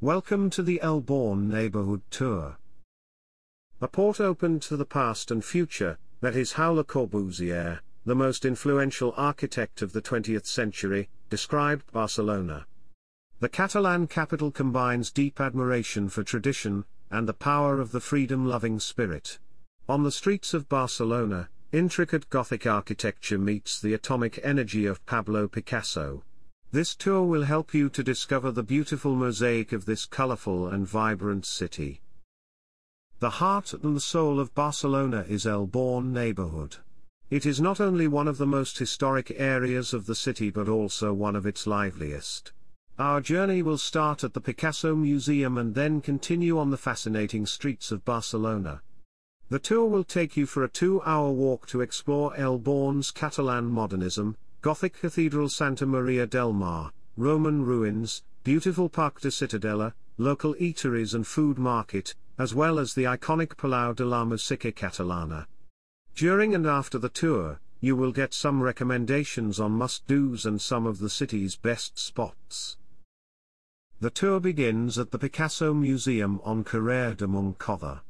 Welcome to the El Born Neighborhood Tour. A port open to the past and future, that is how Le Corbusier, the most influential architect of the 20th century, described Barcelona. The Catalan capital combines deep admiration for tradition, and the power of the freedom-loving spirit. On the streets of Barcelona, intricate Gothic architecture meets the atomic energy of Pablo Picasso. This tour will help you to discover the beautiful mosaic of this colorful and vibrant city. The heart and the soul of Barcelona is El Born neighborhood. It is not only one of the most historic areas of the city but also one of its liveliest. Our journey will start at the Picasso Museum and then continue on the fascinating streets of Barcelona. The tour will take you for a two-hour walk to explore El Born's Catalan modernism, Gothic Cathedral Santa Maria del Mar, Roman ruins, beautiful Parc de Ciutadella, local eateries and food market, as well as the iconic Palau de la Música Catalana. During and after the tour, you will get some recommendations on must-dos and some of the city's best spots. The tour begins at the Picasso Museum on Carrer de Montcada.